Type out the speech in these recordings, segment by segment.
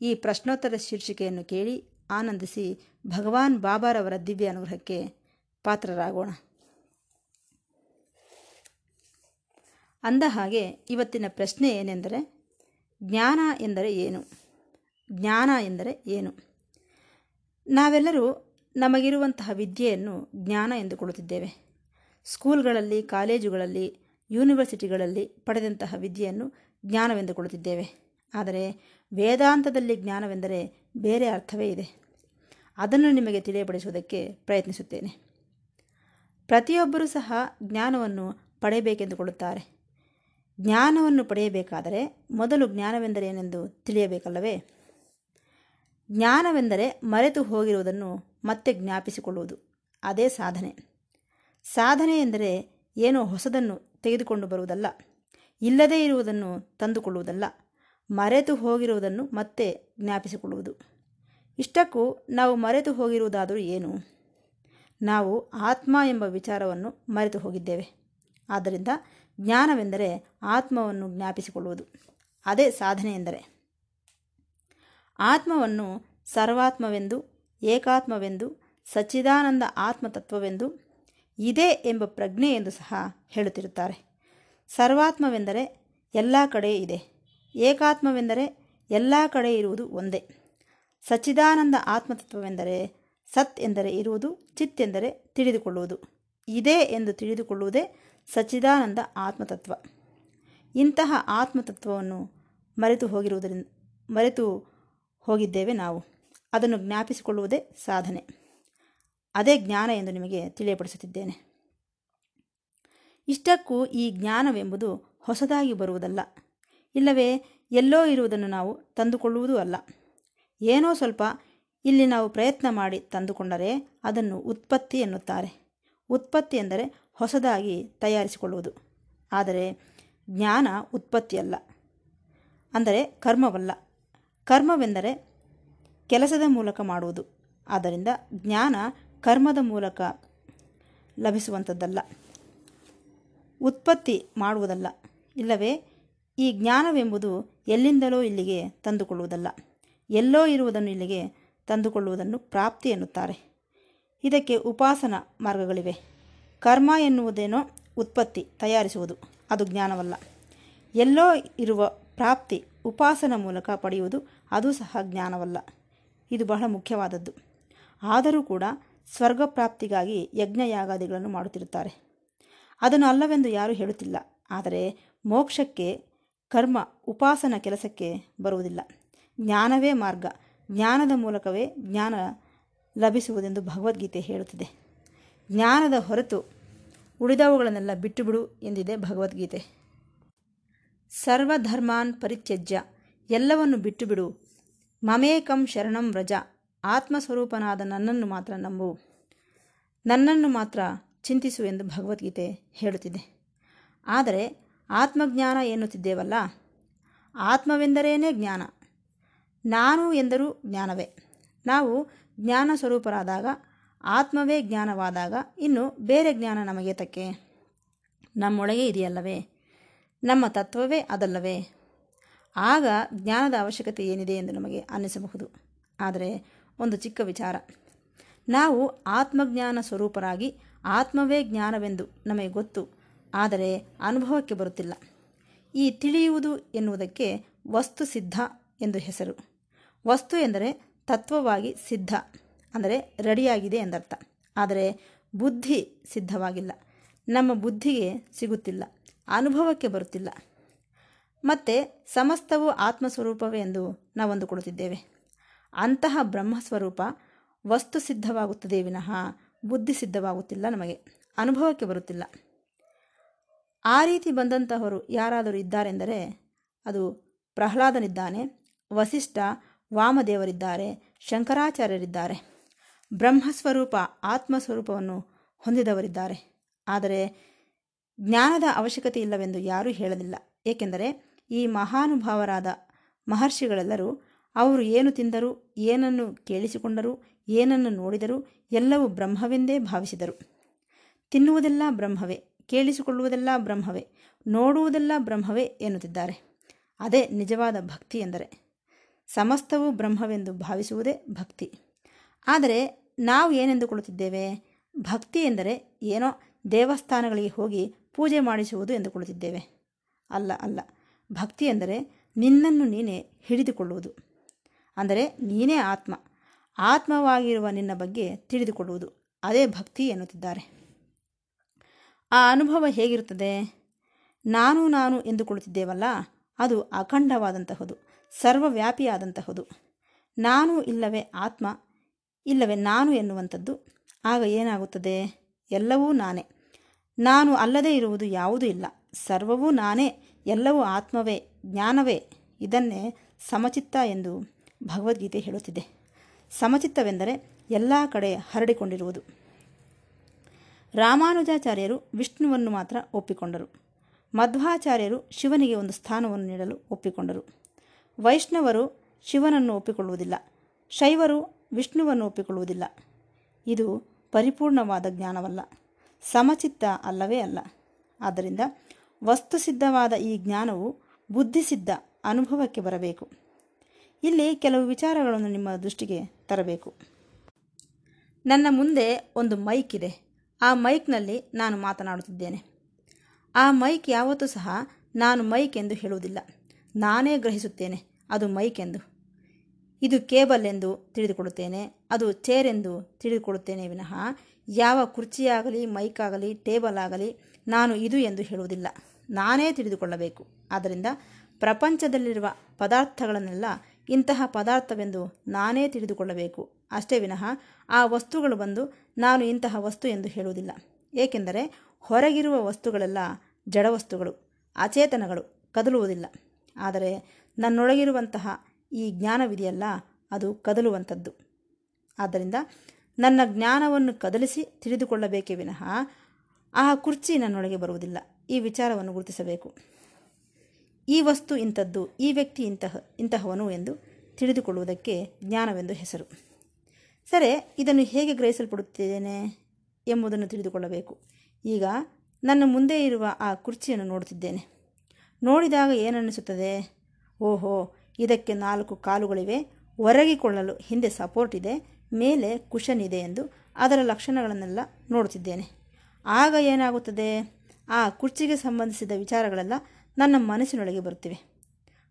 ಈ ಪ್ರಶ್ನೋತ್ತರ ಶೀರ್ಷಿಕೆಯನ್ನು ಕೇಳಿ ಆನಂದಿಸಿ ಭಗವಾನ್ ಬಾಬಾರವರ ದಿವ್ಯ ಅನುಗ್ರಹಕ್ಕೆ ಪಾತ್ರರಾಗೋಣ. ಅಂದ ಹಾಗೆ ಇವತ್ತಿನ ಪ್ರಶ್ನೆ ಏನೆಂದರೆ, ಜ್ಞಾನ ಎಂದರೆ ಏನು? ಜ್ಞಾನ ಎಂದರೆ ಏನು? ನಾವೆಲ್ಲರೂ ನಮಗಿರುವಂತಹ ವಿದ್ಯೆಯನ್ನು ಜ್ಞಾನ ಎಂದುಕೊಳ್ಳುತ್ತಿದ್ದೇವೆ ಸ್ಕೂಲ್ಗಳಲ್ಲಿ, ಕಾಲೇಜುಗಳಲ್ಲಿ, ಯೂನಿವರ್ಸಿಟಿಗಳಲ್ಲಿ ಪಡೆದಂತಹ ವಿದ್ಯೆಯನ್ನು ಜ್ಞಾನವೆಂದುಕೊಳ್ಳುತ್ತಿದ್ದೇವೆ ಆದರೆ ವೇದಾಂತದಲ್ಲಿ ಜ್ಞಾನವೆಂದರೆ ಬೇರೆ ಅರ್ಥವೇ ಇದೆ. ಅದನ್ನು ನಿಮಗೆ ತಿಳಿಯಪಡಿಸುವುದಕ್ಕೆ ಪ್ರಯತ್ನಿಸುತ್ತೇನೆ. ಪ್ರತಿಯೊಬ್ಬರೂ ಸಹ ಜ್ಞಾನವನ್ನು ಪಡೆಯಬೇಕೆಂದುಕೊಳ್ಳುತ್ತಾರೆ. ಜ್ಞಾನವನ್ನು ಪಡೆಯಬೇಕಾದರೆ ಮೊದಲು ಜ್ಞಾನವೆಂದರೆ ಏನೆಂದು ತಿಳಿಯಬೇಕಲ್ಲವೇ? ಜ್ಞಾನವೆಂದರೆ ಮರೆತು ಹೋಗಿರುವುದನ್ನು ಮತ್ತೆ ಜ್ಞಾಪಿಸಿಕೊಳ್ಳುವುದು. ಅದೇ ಸಾಧನೆ. ಸಾಧನೆ ಎಂದರೆ ಏನೋ ಹೊಸದನ್ನು ತೆಗೆದುಕೊಂಡು ಬರುವುದಲ್ಲ. ಇಲ್ಲದೇ ಇರುವುದನ್ನು ತಂದುಕೊಳ್ಳುವುದಲ್ಲ. ಮರೆತು ಹೋಗಿರುವುದನ್ನು ಮತ್ತೆ ಜ್ಞಾಪಿಸಿಕೊಳ್ಳುವುದು. ಇಷ್ಟಕ್ಕೂ ನಾವು ಮರೆತು ಹೋಗಿರುವುದಾದರೂ ಏನು? ನಾವು ಆತ್ಮ ಎಂಬ ವಿಚಾರವನ್ನು ಮರೆತು ಹೋಗಿದ್ದೇವೆ. ಆದ್ದರಿಂದ ಜ್ಞಾನವೆಂದರೆ ಆತ್ಮವನ್ನು ಜ್ಞಾಪಿಸಿಕೊಳ್ಳುವುದು. ಅದೇ ಸಾಧನೆ ಎಂದರೆ ಆತ್ಮವನ್ನು ಸರ್ವಾತ್ಮವೆಂದು, ಏಕಾತ್ಮವೆಂದು, ಸಚ್ಚಿದಾನಂದ ಆತ್ಮತತ್ವವೆಂದು, ಇದೆ ಎಂಬ ಪ್ರಜ್ಞೆ ಎಂದು ಸಹ ಹೇಳುತ್ತಿರುತ್ತಾರೆ. ಸರ್ವಾತ್ಮವೆಂದರೆ ಎಲ್ಲ ಕಡೆ ಇದೆ. ಏಕಾತ್ಮವೆಂದರೆ ಎಲ್ಲ ಕಡೆ ಇರುವುದು ಒಂದೇ. ಸಚ್ಚಿದಾನಂದ ಆತ್ಮತತ್ವವೆಂದರೆ ಸತ್ ಎಂದರೆ ಇರುವುದು, ಚಿತ್ ಎಂದರೆ ತಿಳಿದುಕೊಳ್ಳುವುದು. ಇದೆ ಎಂದು ತಿಳಿದುಕೊಳ್ಳುವುದೇ ಸಚ್ಚಿದಾನಂದ ಆತ್ಮತತ್ವ. ಇಂತಹ ಆತ್ಮತತ್ವವನ್ನು ಮರೆತು ಹೋಗಿರುವುದರಿಂದ, ಮರೆತು ಹೋಗಿದ್ದೇವೆ ನಾವು. ಅದನ್ನು ಜ್ಞಾಪಿಸಿಕೊಳ್ಳುವುದೇ ಸಾಧನೆ. ಅದೇ ಜ್ಞಾನ ಎಂದು ನಿಮಗೆ ತಿಳಿಯಪಡಿಸುತ್ತಿದ್ದೇನೆ. ಇಷ್ಟಕ್ಕೂ ಈ ಜ್ಞಾನವೆಂಬುದು ಹೊಸದಾಗಿ ಬರುವುದಲ್ಲ. ಇಲ್ಲವೇ ಎಲ್ಲೋ ಇರುವುದನ್ನು ನಾವು ತಂದುಕೊಳ್ಳುವುದೂ ಅಲ್ಲ. ಏನೋ ಸ್ವಲ್ಪ ಇಲ್ಲಿ ನಾವು ಪ್ರಯತ್ನ ಮಾಡಿ ತಂದುಕೊಂಡರೆ ಅದನ್ನು ಉತ್ಪತ್ತಿ ಎನ್ನುತ್ತಾರೆ. ಉತ್ಪತ್ತಿ ಎಂದರೆ ಹೊಸದಾಗಿ ತಯಾರಿಸಿಕೊಳ್ಳುವುದು. ಆದರೆ ಜ್ಞಾನ ಉತ್ಪತ್ತಿಯಲ್ಲ ಅಂದರೆ ಕರ್ಮವಲ್ಲ. ಕರ್ಮವೆಂದರೆ ಕೆಲಸದ ಮೂಲಕ ಮಾಡುವುದು. ಆದ್ದರಿಂದ ಜ್ಞಾನ ಕರ್ಮದ ಮೂಲಕ ಲಭಿಸುವಂಥದ್ದಲ್ಲ. ಉತ್ಪತ್ತಿ ಮಾಡುವುದಲ್ಲ. ಇಲ್ಲವೇ ಈ ಜ್ಞಾನವೆಂಬುದು ಎಲ್ಲಿಂದಲೋ ಇಲ್ಲಿಗೆ ತಂದುಕೊಳ್ಳುವುದಲ್ಲ. ಎಲ್ಲೋ ಇರುವುದನ್ನು ಇಲ್ಲಿಗೆ ತಂದುಕೊಳ್ಳುವುದನ್ನು ಪ್ರಾಪ್ತಿ ಎನ್ನುತ್ತಾರೆ. ಇದಕ್ಕೆ ಉಪಾಸನ ಮಾರ್ಗಗಳಿವೆ. ಕರ್ಮ ಎನ್ನುವುದೇನೋ ಉತ್ಪತ್ತಿ ತಯಾರಿಸುವುದು. ಅದು ಜ್ಞಾನವಲ್ಲ. ಎಲ್ಲೋ ಇರುವ ಪ್ರಾಪ್ತಿ ಉಪಾಸನ ಮೂಲಕ ಪಡೆಯುವುದು ಅದು ಸಹ ಜ್ಞಾನವಲ್ಲ. ಇದು ಬಹಳ ಮುಖ್ಯವಾದದ್ದು. ಆದರೂ ಕೂಡ ಸ್ವರ್ಗ ಪ್ರಾಪ್ತಿಗಾಗಿ ಯಜ್ಞಯಾಗಾದಿಗಳನ್ನು ಮಾಡುತ್ತಿರುತ್ತಾರೆ. ಅದನ್ನು ಅಲ್ಲವೆಂದು ಯಾರೂ ಹೇಳುತ್ತಿಲ್ಲ. ಆದರೆ ಮೋಕ್ಷಕ್ಕೆ ಕರ್ಮ ಉಪಾಸನ ಕೆಲಸಕ್ಕೆ ಬರುವುದಿಲ್ಲ. ಜ್ಞಾನವೇ ಮಾರ್ಗ. ಜ್ಞಾನದ ಮೂಲಕವೇ ಜ್ಞಾನ ಲಭಿಸುವುದೆಂದು ಭಗವದ್ಗೀತೆ ಹೇಳುತ್ತಿದೆ. ಜ್ಞಾನದ ಹೊರತು ಉಳಿದವುಗಳನ್ನೆಲ್ಲ ಬಿಟ್ಟುಬಿಡು ಎಂದಿದೆ ಭಗವದ್ಗೀತೆ. ಸರ್ವಧರ್ಮಾನ್ ಪರಿತ್ಯಜ್ಯ. ಎಲ್ಲವನ್ನು ಬಿಟ್ಟುಬಿಡು. ಮಮೇಕಂ ಶರಣಂ ವ್ರಜ. ಆತ್ಮಸ್ವರೂಪನಾದ ನನ್ನನ್ನು ಮಾತ್ರ ನಂಬು. ನನ್ನನ್ನು ಮಾತ್ರ ಚಿಂತಿಸು ಎಂದು ಭಗವದ್ಗೀತೆ ಹೇಳುತ್ತಿದೆ. ಆದರೆ ಆತ್ಮಜ್ಞಾನ ಎನ್ನುತ್ತಿದ್ದೇವಲ್ಲ, ಆತ್ಮವೆಂದರೇನೇ ಜ್ಞಾನ? ನಾನು ಎಂದರೂ ಜ್ಞಾನವೇ? ನಾವು ಜ್ಞಾನ ಸ್ವರೂಪರಾದಾಗ ಆತ್ಮವೇ ಜ್ಞಾನವಾದಾಗ ಇನ್ನು ಬೇರೆ ಜ್ಞಾನ ನಮಗೆ ತಕ್ಕೆ ನಮ್ಮೊಳಗೆ ಇದೆಯಲ್ಲವೇ? ನಮ್ಮ ತತ್ವವೇ ಅದಲ್ಲವೇ? ಆಗ ಜ್ಞಾನದ ಅವಶ್ಯಕತೆ ಏನಿದೆ ಎಂದು ನಮಗೆ ಅನ್ನಿಸಬಹುದು. ಆದರೆ ಒಂದು ಚಿಕ್ಕ ವಿಚಾರ. ನಾವು ಆತ್ಮಜ್ಞಾನ ಸ್ವರೂಪರಾಗಿ ಆತ್ಮವೇ ಜ್ಞಾನವೆಂದು ನಮಗೆ ಗೊತ್ತು. ಆದರೆ ಅನುಭವಕ್ಕೆ ಬರುತ್ತಿಲ್ಲ. ಈ ತಿಳಿಯುವುದು ಎನ್ನುವುದಕ್ಕೆ ವಸ್ತು ಸಿದ್ಧ ಎಂದು ಹೆಸರು. ವಸ್ತು ಎಂದರೆ ತತ್ವವಾಗಿ ಸಿದ್ಧ, ಅಂದರೆ ರೆಡಿಯಾಗಿದೆ ಎಂದರ್ಥ. ಆದರೆ ಬುದ್ಧಿ ಸಿದ್ಧವಾಗಿಲ್ಲ. ನಮ್ಮ ಬುದ್ಧಿಗೆ ಸಿಗುತ್ತಿಲ್ಲ, ಅನುಭವಕ್ಕೆ ಬರುತ್ತಿಲ್ಲ. ಮತ್ತು ಸಮಸ್ತವು ಆತ್ಮಸ್ವರೂಪವೇ ಎಂದು ನಾವು ಅಂದುಕೊಳ್ಳುತ್ತಿದ್ದೇವೆ ಅಂತಹ ಬ್ರಹ್ಮಸ್ವರೂಪ ವಸ್ತು ಸಿದ್ಧವಾಗುತ್ತದೆ ವಿನಃ ಬುದ್ಧಿ ಸಿದ್ಧವಾಗುತ್ತಿಲ್ಲ ನಮಗೆ, ಅನುಭವಕ್ಕೆ ಬರುತ್ತಿಲ್ಲ. ಆ ರೀತಿ ಬಂದಂತಹವರು ಯಾರಾದರೂ ಇದ್ದಾರೆಂದರೆ ಅದು ಪ್ರಹ್ಲಾದನಿದ್ದಾನೆ, ವಸಿಷ್ಠ ವಾಮದೇವರಿದ್ದಾರೆ, ಶಂಕರಾಚಾರ್ಯರಿದ್ದಾರೆ. ಬ್ರಹ್ಮಸ್ವರೂಪ ಆತ್ಮಸ್ವರೂಪವನ್ನು ಹೊಂದಿದವರಿದ್ದಾರೆ. ಆದರೆ ಜ್ಞಾನದ ಅವಶ್ಯಕತೆ ಇಲ್ಲವೆಂದು ಯಾರೂ ಹೇಳಲಿಲ್ಲ. ಏಕೆಂದರೆ ಈ ಮಹಾನುಭಾವರಾದ ಮಹರ್ಷಿಗಳೆಲ್ಲರೂ ಅವರು ಏನು ತಿಂದರು, ಏನನ್ನು ಕೇಳಿಸಿಕೊಂಡರು, ಏನನ್ನು ನೋಡಿದರು, ಎಲ್ಲವೂ ಬ್ರಹ್ಮವೆಂದೇ ಭಾವಿಸಿದರು. ತಿನ್ನುವುದೆಲ್ಲ ಬ್ರಹ್ಮವೇ. ಕೇಳಿಸಿಕೊಳ್ಳುವುದೆಲ್ಲ ಬ್ರಹ್ಮವೇ, ನೋಡುವುದೆಲ್ಲ ಬ್ರಹ್ಮವೇ ಎನ್ನುತ್ತಿದ್ದಾರೆ. ಅದೇ ನಿಜವಾದ ಭಕ್ತಿ ಎಂದರೆ, ಸಮಸ್ತವು ಬ್ರಹ್ಮವೆಂದು ಭಾವಿಸುವುದೇ ಭಕ್ತಿ. ಆದರೆ ನಾವು ಏನೆಂದುಕೊಳ್ಳುತ್ತಿದ್ದೇವೆ? ಭಕ್ತಿ ಎಂದರೆ ಏನೋ ದೇವಸ್ಥಾನಗಳಿಗೆ ಹೋಗಿ ಪೂಜೆ ಮಾಡಿಸುವುದು ಎಂದುಕೊಳ್ಳುತ್ತಿದ್ದೇವೆ. ಅಲ್ಲ ಅಲ್ಲ, ಭಕ್ತಿ ಎಂದರೆ ನಿನ್ನನ್ನು ನೀನೇ ಹಿಡಿದುಕೊಳ್ಳುವುದು. ಅಂದರೆ ನೀನೇ ಆತ್ಮ, ಆತ್ಮವಾಗಿರುವ ನಿನ್ನ ಬಗ್ಗೆ ತಿಳಿದುಕೊಳ್ಳುವುದು. ಅದೇ ಭಕ್ತಿ ಎನ್ನುತ್ತಿದ್ದಾರೆ. ಆ ಅನುಭವ ಹೇಗಿರುತ್ತದೆ? ನಾನು ನಾನು ಎಂದುಕೊಳ್ಳುತ್ತಿದ್ದೇವಲ್ಲ, ಅದು ಅಖಂಡವಾದಂತಹದು, ಸರ್ವವ್ಯಾಪಿಯಾದಂತಹದು. ನಾನು ಇಲ್ಲವೇ ಆತ್ಮ, ಇಲ್ಲವೇ ನಾನು ಎನ್ನುವಂಥದ್ದು. ಆಗ ಏನಾಗುತ್ತದೆ? ಎಲ್ಲವೂ ನಾನೇ. ನಾನು ಅಲ್ಲದೇ ಇರುವುದು ಯಾವುದೂ ಇಲ್ಲ. ಸರ್ವವೂ ನಾನೇ, ಎಲ್ಲವೂ ಆತ್ಮವೇ, ಜ್ಞಾನವೇ, ಇದನ್ನೇ ಸಮಚಿತ್ತ ಎಂದು ಭಗವದ್ಗೀತೆ ಹೇಳುತ್ತಿದೆ. ಸಮಚಿತ್ತವೆಂದರೆ ಎಲ್ಲ ಕಡೆ ಹರಡಿಕೊಂಡಿರುವುದು. ರಾಮಾನುಜಾಚಾರ್ಯರು ವಿಷ್ಣುವನ್ನು ಮಾತ್ರ ಒಪ್ಪಿಕೊಂಡರು. ಮಧ್ವಾಚಾರ್ಯರು ಶಿವನಿಗೆ ಒಂದು ಸ್ಥಾನವನ್ನು ನೀಡಲು ಒಪ್ಪಿಕೊಂಡರು. ವೈಷ್ಣವರು ಶಿವನನ್ನು ಒಪ್ಪಿಕೊಳ್ಳುವುದಿಲ್ಲ. ಶೈವರು ವಿಷ್ಣುವನ್ನು ಒಪ್ಪಿಕೊಳ್ಳುವುದಿಲ್ಲ. ಇದು ಪರಿಪೂರ್ಣವಾದ ಜ್ಞಾನವಲ್ಲ. ಸಮಚಿತ್ತ ಅಲ್ಲವೇ ಅಲ್ಲ. ಆದ್ದರಿಂದ ವಸ್ತುಸಿದ್ಧವಾದ ಈ ಜ್ಞಾನವು ಬುದ್ಧಿಸಿದ್ಧ ಅನುಭವಕ್ಕೆ ಬರಬೇಕು. ಇಲ್ಲಿ ಕೆಲವು ವಿಚಾರಗಳನ್ನು ನಿಮ್ಮ ದೃಷ್ಟಿಗೆ ತರಬೇಕು. ನನ್ನ ಮುಂದೆ ಒಂದು ಮೈಕ್ ಇದೆ. ಆ ಮೈಕ್ನಲ್ಲಿ ನಾನು ಮಾತನಾಡುತ್ತಿದ್ದೇನೆ. ಆ ಮೈಕ್ ಯಾವತ್ತೂ ಸಹ ನಾನು ಮೈಕ್ ಎಂದು ಹೇಳುವುದಿಲ್ಲ. ನಾನೇ ಗ್ರಹಿಸುತ್ತೇನೆ, ಅದು ಮೈಕ್ ಎಂದು. ಇದು ಕೇಬಲ್ ಎಂದು ತಿಳಿದುಕೊಳ್ಳುತ್ತೇನೆ, ಅದು ಚೇರ್ ಎಂದು ತಿಳಿದುಕೊಳ್ಳುತ್ತೇನೆ ವಿನಃ ಯಾವ ಕುರ್ಚಿಯಾಗಲಿ ಮೈಕ್ ಆಗಲಿ ಟೇಬಲ್ ಆಗಲಿ ನಾನು ಇದು ಎಂದು ಹೇಳುವುದಿಲ್ಲ. ನಾನೇ ತಿಳಿದುಕೊಳ್ಳಬೇಕು. ಆದ್ದರಿಂದ ಪ್ರಪಂಚದಲ್ಲಿರುವ ಪದಾರ್ಥಗಳನ್ನೆಲ್ಲ ಇಂತಹ ಪದಾರ್ಥವೆಂದು ನಾನೇ ತಿಳಿದುಕೊಳ್ಳಬೇಕು. ಅಷ್ಟೇ ವಿನಃ ಆ ವಸ್ತುಗಳು ಬಂದು ನಾನು ಇಂತಹ ವಸ್ತು ಎಂದು ಹೇಳುವುದಿಲ್ಲ. ಏಕೆಂದರೆ ಹೊರಗಿರುವ ವಸ್ತುಗಳೆಲ್ಲ ಜಡವಸ್ತುಗಳು, ಅಚೇತನಗಳು, ಕದಲುವುದಿಲ್ಲ. ಆದರೆ ನನ್ನೊಳಗಿರುವಂತಹ ಈ ಜ್ಞಾನವಿದೆಯಲ್ಲ, ಅದು ಕದಲುವಂಥದ್ದು. ಆದ್ದರಿಂದ ನನ್ನ ಜ್ಞಾನವನ್ನು ಕದಲಿಸಿ ತಿಳಿದುಕೊಳ್ಳಬೇಕೇ ವಿನಃ ಆ ಕುರ್ಚಿ ನನ್ನೊಳಗೆ ಬರುವುದಿಲ್ಲ. ಈ ವಿಚಾರವನ್ನು ಗುರುತಿಸಬೇಕು. ಈ ವಸ್ತು ಇಂಥದ್ದು, ಈ ವ್ಯಕ್ತಿ ಇಂತಹ, ಇಂತಹವನು ಎಂದು ತಿಳಿದುಕೊಳ್ಳುವುದಕ್ಕೆ ಜ್ಞಾನವೆಂದು ಹೆಸರು. ಸರಿ, ಇದನ್ನು ಹೇಗೆ ಗ್ರಹಿಸಲ್ಪಡುತ್ತಿದ್ದೇನೆ ಎಂಬುದನ್ನು ತಿಳಿದುಕೊಳ್ಳಬೇಕು. ಈಗ ನನ್ನ ಮುಂದೆ ಇರುವ ಆ ಕುರ್ಚಿಯನ್ನು ನೋಡುತ್ತಿದ್ದೇನೆ. ನೋಡಿದಾಗ ಏನನ್ನಿಸುತ್ತದೆ? ಓಹೋ, ಇದಕ್ಕೆ ನಾಲ್ಕು ಕಾಲುಗಳಿವೆ. ಒರಗಿಕೊಳ್ಳಲು ಹಿಂದೆ ಸಪೋರ್ಟ್ ಇದೆ, ಮೇಲೆ ಕುಶನ್ ಇದೆ ಎಂದು ಅದರ ಲಕ್ಷಣಗಳನ್ನೆಲ್ಲ ನೋಡುತ್ತಿದ್ದೇನೆ. ಆಗ ಏನಾಗುತ್ತದೆ? ಆ ಕುರ್ಚಿಗೆ ಸಂಬಂಧಿಸಿದ ವಿಚಾರಗಳೆಲ್ಲ ನನ್ನ ಮನಸ್ಸಿನೊಳಗೆ ಬರುತ್ತಿವೆ.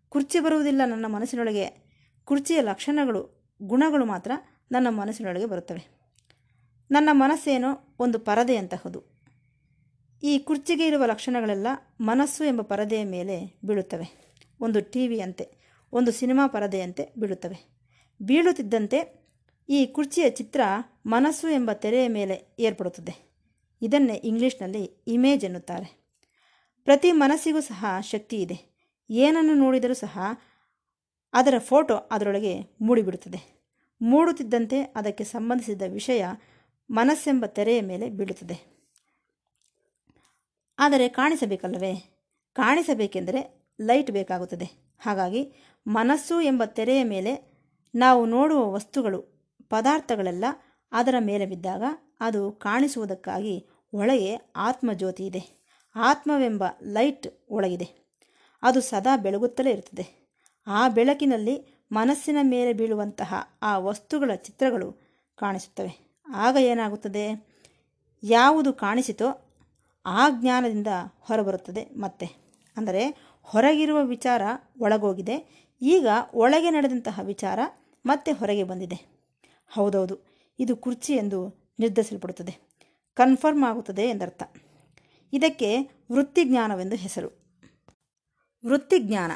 ಕುರ್ಚಿ ಬರುವುದಿಲ್ಲ, ನನ್ನ ಮನಸ್ಸಿನೊಳಗೆ ಕುರ್ಚಿಯ ಲಕ್ಷಣಗಳು, ಗುಣಗಳು ಮಾತ್ರ ನನ್ನ ಮನಸ್ಸಿನೊಳಗೆ ಬರುತ್ತವೆ. ನನ್ನ ಮನಸ್ಸೇನೋ ಒಂದು ಪರದೆಯಂತಹದು ಈ ಕುರ್ಚಿಗೆ ಇರುವ ಲಕ್ಷಣಗಳೆಲ್ಲ ಮನಸ್ಸು ಎಂಬ ಪರದೆಯ ಮೇಲೆ ಬೀಳುತ್ತವೆ. ಒಂದು ಟಿ ವಿಯಂತೆ, ಒಂದು ಸಿನಿಮಾ ಪರದೆಯಂತೆ ಬೀಳುತ್ತವೆ. ಬೀಳುತ್ತಿದ್ದಂತೆ ಈ ಕುರ್ಚಿಯ ಚಿತ್ರ ಮನಸ್ಸು ಎಂಬ ತೆರೆಯ ಮೇಲೆ ಏರ್ಪಡುತ್ತದೆ. ಇದನ್ನೇ ಇಂಗ್ಲೀಷ್ನಲ್ಲಿ ಇಮೇಜ್ ಎನ್ನುತ್ತಾರೆ. ಪ್ರತಿ ಮನಸ್ಸಿಗೂ ಸಹ ಶಕ್ತಿ ಇದೆ. ಏನನ್ನು ನೋಡಿದರೂ ಸಹ ಅದರ ಫೋಟೋ ಅದರೊಳಗೆ ಮೂಡಿಬಿಡುತ್ತದೆ. ಮೂಡುತ್ತಿದ್ದಂತೆ ಅದಕ್ಕೆ ಸಂಬಂಧಿಸಿದ ವಿಷಯ ಮನಸ್ಸೆಂಬ ತೆರೆಯ ಮೇಲೆ ಬೀಳುತ್ತದೆ. ಆದರೆ ಕಾಣಿಸಬೇಕಲ್ಲವೇ? ಕಾಣಿಸಬೇಕೆಂದರೆ ಲೈಟ್ ಬೇಕಾಗುತ್ತದೆ. ಹಾಗಾಗಿ ಮನಸ್ಸು ಎಂಬ ತೆರೆಯ ಮೇಲೆ ನಾವು ನೋಡುವ ವಸ್ತುಗಳು, ಪದಾರ್ಥಗಳೆಲ್ಲ ಅದರ ಮೇಲೆ ಬಿದ್ದಾಗ ಅದು ಕಾಣಿಸುವುದಕ್ಕಾಗಿ ಒಳಗೆ ಆತ್ಮಜ್ಯೋತಿ ಇದೆ. ಆತ್ಮವೆಂಬ ಲೈಟ್ ಒಳಗಿದೆ. ಅದು ಸದಾ ಬೆಳಗುತ್ತಲೇ ಇರುತ್ತದೆ. ಆ ಬೆಳಕಿನಲ್ಲಿ ಮನಸ್ಸಿನ ಮೇಲೆ ಬೀಳುವಂತಹ ಆ ವಸ್ತುಗಳ ಚಿತ್ರಗಳು ಕಾಣಿಸುತ್ತವೆ. ಆಗ ಏನಾಗುತ್ತದೆ? ಯಾವುದು ಕಾಣಿಸಿತೋ ಆ ಜ್ಞಾನದಿಂದ ಹೊರಬರುತ್ತದೆ ಮತ್ತೆ. ಅಂದರೆ ಹೊರಗಿರುವ ವಿಚಾರ ಒಳಗೋಗಿದೆ. ಈಗ ಒಳಗೆ ನಡೆದಂತಹ ವಿಚಾರ ಮತ್ತೆ ಹೊರಗೆ ಬಂದಿದೆ. ಹೌದೌದು, ಇದು ಕುರ್ಚಿ ಎಂದು ನಿರ್ಧರಿಸಲ್ಪಡುತ್ತದೆ. ಕನ್ಫರ್ಮ್ ಆಗುತ್ತದೆ ಎಂದರ್ಥ. ಇದಕ್ಕೆ ವೃತ್ತಿಜ್ಞಾನವೆಂದು ಹೆಸರು. ವೃತ್ತಿಜ್ಞಾನ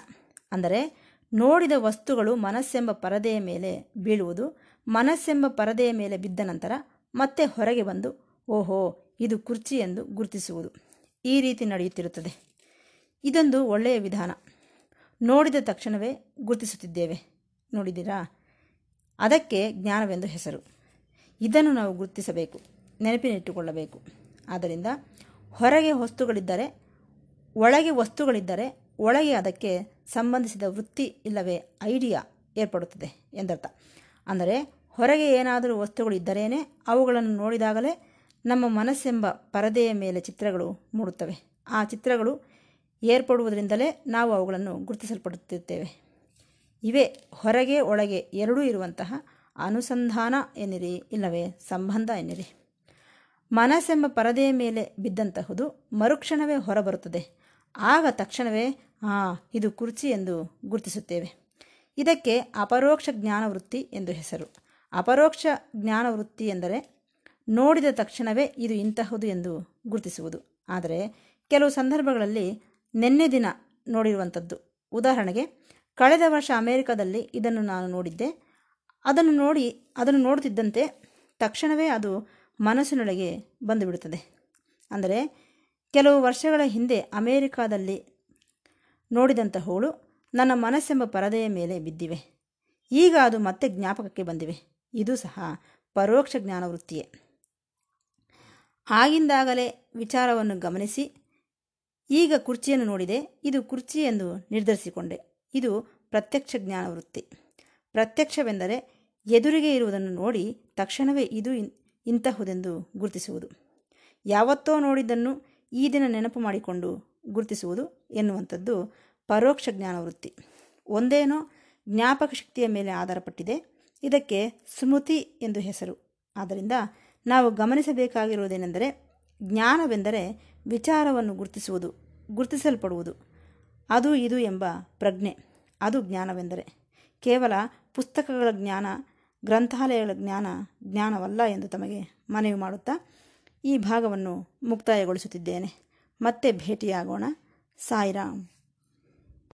ಅಂದರೆ ನೋಡಿದ ವಸ್ತುಗಳು ಮನಸ್ಸೆಂಬ ಪರದೆಯ ಮೇಲೆ ಬೀಳುವುದು, ಮನಸ್ಸೆಂಬ ಪರದೆಯ ಮೇಲೆ ಬಿದ್ದ ನಂತರ ಮತ್ತೆ ಹೊರಗೆ ಬಂದು, ಓಹೋ, ಇದು ಕುರ್ಚಿ ಎಂದು ಗುರುತಿಸುವುದು. ಈ ರೀತಿ ನಡೆಯುತ್ತಿರುತ್ತದೆ. ಇದೊಂದು ಒಳ್ಳೆಯ ವಿಧಾನ. ನೋಡಿದ ತಕ್ಷಣವೇ ಗುರುತಿಸುತ್ತಿದ್ದೇವೆ. ನೋಡಿದ್ದೀರಾ? ಅದಕ್ಕೆ ಜ್ಞಾನವೆಂದು ಹೆಸರು. ಇದನ್ನು ನಾವು ಗುರುತಿಸಬೇಕು, ನೆನಪಿನಿಟ್ಟುಕೊಳ್ಳಬೇಕು. ಆದ್ದರಿಂದ ಹೊರಗೆ ವಸ್ತುಗಳಿದ್ದರೆ, ಒಳಗೆ ವಸ್ತುಗಳಿದ್ದರೆ, ಒಳಗೆ ಅದಕ್ಕೆ ಸಂಬಂಧಿಸಿದ ವೃತ್ತಿ ಇಲ್ಲವೇ ಐಡಿಯಾ ಏರ್ಪಡುತ್ತದೆ ಎಂದರ್ಥ. ಅಂದರೆ ಹೊರಗೆ ಏನಾದರೂ ವಸ್ತುಗಳಿದ್ದರೇನೆ ಅವುಗಳನ್ನು ನೋಡಿದಾಗಲೇ ನಮ್ಮ ಮನಸ್ಸೆಂಬ ಪರದೆಯ ಮೇಲೆ ಚಿತ್ರಗಳು ಮೂಡುತ್ತವೆ. ಆ ಚಿತ್ರಗಳು ಏರ್ಪಡುವುದರಿಂದಲೇ ನಾವು ಅವುಗಳನ್ನು ಗುರುತಿಸಲ್ಪಡುತ್ತಿರುತ್ತೇವೆ. ಇವೇ ಹೊರಗೆ ಒಳಗೆ ಎರಡೂ ಇರುವಂತಹ ಅನುಸಂಧಾನ ಎನ್ನಿರಿ, ಇಲ್ಲವೇ ಸಂಬಂಧ ಎನ್ನಿರಿ. ಮನಸ್ಸೆಂಬ ಪರದೆಯ ಮೇಲೆ ಬಿದ್ದಂತಹುದು ಮರುಕ್ಷಣವೇ ಹೊರಬರುತ್ತದೆ. ಆಗ ತಕ್ಷಣವೇ, ಆ, ಇದು ಕುರ್ಚಿ ಎಂದು ಗುರುತಿಸುತ್ತೇವೆ. ಇದಕ್ಕೆ ಅಪರೋಕ್ಷ ಜ್ಞಾನವೃತ್ತಿ ಎಂದು ಹೆಸರು. ಅಪರೋಕ್ಷ ಜ್ಞಾನವೃತ್ತಿ ಎಂದರೆ, ನೋಡಿದ ತಕ್ಷಣವೇ ಇದು ಇಂತಹುದು ಎಂದು ಗುರುತಿಸುವುದು. ಆದರೆ, ಕೆಲವು ಸಂದರ್ಭಗಳಲ್ಲಿ ನಿನ್ನೆ ದಿನ ನೋಡಿರುವಂಥದ್ದು ಉದಾಹರಣೆಗೆ, ಕಳೆದ ವರ್ಷ ಅಮೇರಿಕಾದಲ್ಲಿ ಇದನ್ನು ನಾನು ನೋಡಿದ್ದೆ. ಅದನ್ನು ನೋಡಿ, ಅದನ್ನು ನೋಡುತ್ತಿದ್ದಂತೆ ತಕ್ಷಣವೇ ಅದು ಮನಸ್ಸಿನೊಳಗೆ ಬಂದುಬಿಡುತ್ತದೆ. ಅಂದರೆ ಕೆಲವು ವರ್ಷಗಳ ಹಿಂದೆ ಅಮೇರಿಕಾದಲ್ಲಿ ನೋಡಿದಂತಹವಳು ನನ್ನ ಮನಸ್ಸೆಂಬ ಪರದೆಯ ಮೇಲೆ ಬಿದ್ದಿವೆ. ಈಗ ಅದು ಮತ್ತೆ ಜ್ಞಾಪಕಕ್ಕೆ ಬಂದಿವೆ. ಇದು ಸಹ ಪರೋಕ್ಷ ಜ್ಞಾನ ವೃತ್ತಿಯೇ ಆಗಿಂದಾಗಲೇ ವಿಚಾರವನ್ನು ಗಮನಿಸಿ, ಈಗ ಕುರ್ಚಿಯನ್ನು ನೋಡಿದೆ. ಇದು ಕುರ್ಚಿ ಎಂದು ನಿರ್ಧರಿಸಿಕೊಂಡೆ. ಇದು ಪ್ರತ್ಯಕ್ಷ ಜ್ಞಾನ ವೃತ್ತಿ ಪ್ರತ್ಯಕ್ಷವೆಂದರೆ ಎದುರಿಗೆ ಇರುವುದನ್ನು ನೋಡಿ ತಕ್ಷಣವೇ ಇದು ಇಂತಹುದೆಂದು ಗುರುತಿಸುವುದು. ಯಾವತ್ತೋ ನೋಡಿದ್ದನ್ನು ಈ ದಿನ ನೆನಪು ಮಾಡಿಕೊಂಡು ಗುರುತಿಸುವುದು ಎನ್ನುವಂಥದ್ದು ಪರೋಕ್ಷ ಜ್ಞಾನವೃತ್ತಿ. ಒಂದೇನೋ ಜ್ಞಾಪಕ ಶಕ್ತಿಯ ಮೇಲೆ ಆಧಾರಪಟ್ಟಿದೆ. ಇದಕ್ಕೆ ಸ್ಮೃತಿ ಎಂದು ಹೆಸರು. ಆದ್ದರಿಂದ ನಾವು ಗಮನಿಸಬೇಕಾಗಿರುವುದೇನೆಂದರೆ ಜ್ಞಾನವೆಂದರೆ ವಿಚಾರವನ್ನು ಗುರುತಿಸುವುದು, ಗುರುತಿಸಲ್ಪಡುವುದು. ಅದು ಇದು ಎಂಬ ಪ್ರಜ್ಞೆ, ಅದು ಜ್ಞಾನವೆಂದರೆ. ಕೇವಲ ಪುಸ್ತಕಗಳ ಜ್ಞಾನ ಗ್ರಂಥಾಲಯಗಳ ಜ್ಞಾನ ಜ್ಞಾನವಲ್ಲ ಎಂದು ತಮಗೆ ಮನವಿ ಮಾಡುತ್ತಾ ಈ ಭಾಗವನ್ನು ಮುಕ್ತಾಯಗೊಳಿಸುತ್ತಿದ್ದೇನೆ. ಮತ್ತೆ ಭೇಟಿಯಾಗೋಣ. ಸಾಯಿರಾಮ್.